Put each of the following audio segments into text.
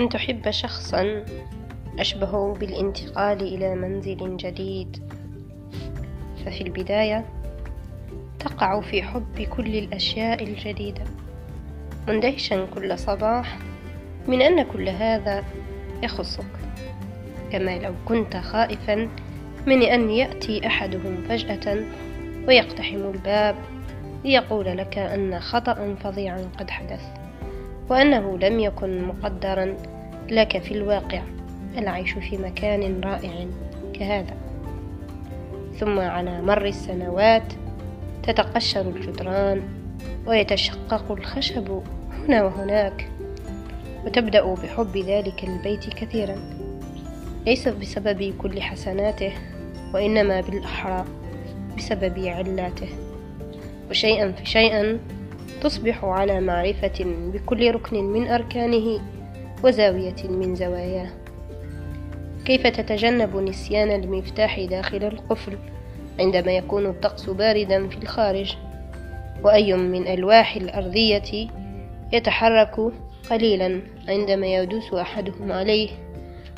أن تحب شخصا أشبه بالانتقال إلى منزل جديد. ففي البداية تقع في حب كل الأشياء الجديدة مندهشا كل صباح من أن كل هذا يخصك. كما لو كنت خائفا من أن يأتي أحدهم فجأة ويقتحم الباب ليقول لك أن خطأ فظيعا قد حدث. وأنه لم يكن مقدرا لك في الواقع. العيش في مكان رائع كهذا. ثم على مر السنوات تتقشر الجدران ويتشقق الخشب هنا وهناك وتبدأ بحب ذلك البيت كثيرا. ليس بسبب كل حسناته وإنما بالأحرى بسبب علاته وشيئا فشيئا تصبح على معرفة بكل ركن من أركانه وزاوية من زواياه. كيف تتجنب نسيان المفتاح داخل القفل عندما يكون الطقس باردا في الخارج؟ وأي من ألواح الأرضية يتحرك قليلا عندما يدوس أحدهم عليه؟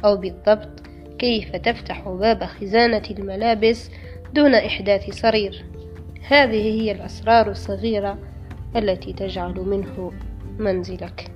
أو بالضبط كيف تفتح باب خزانة الملابس دون إحداث صرير؟ هذه هي الأسرار الصغيرة التي تجعل منه منزلك.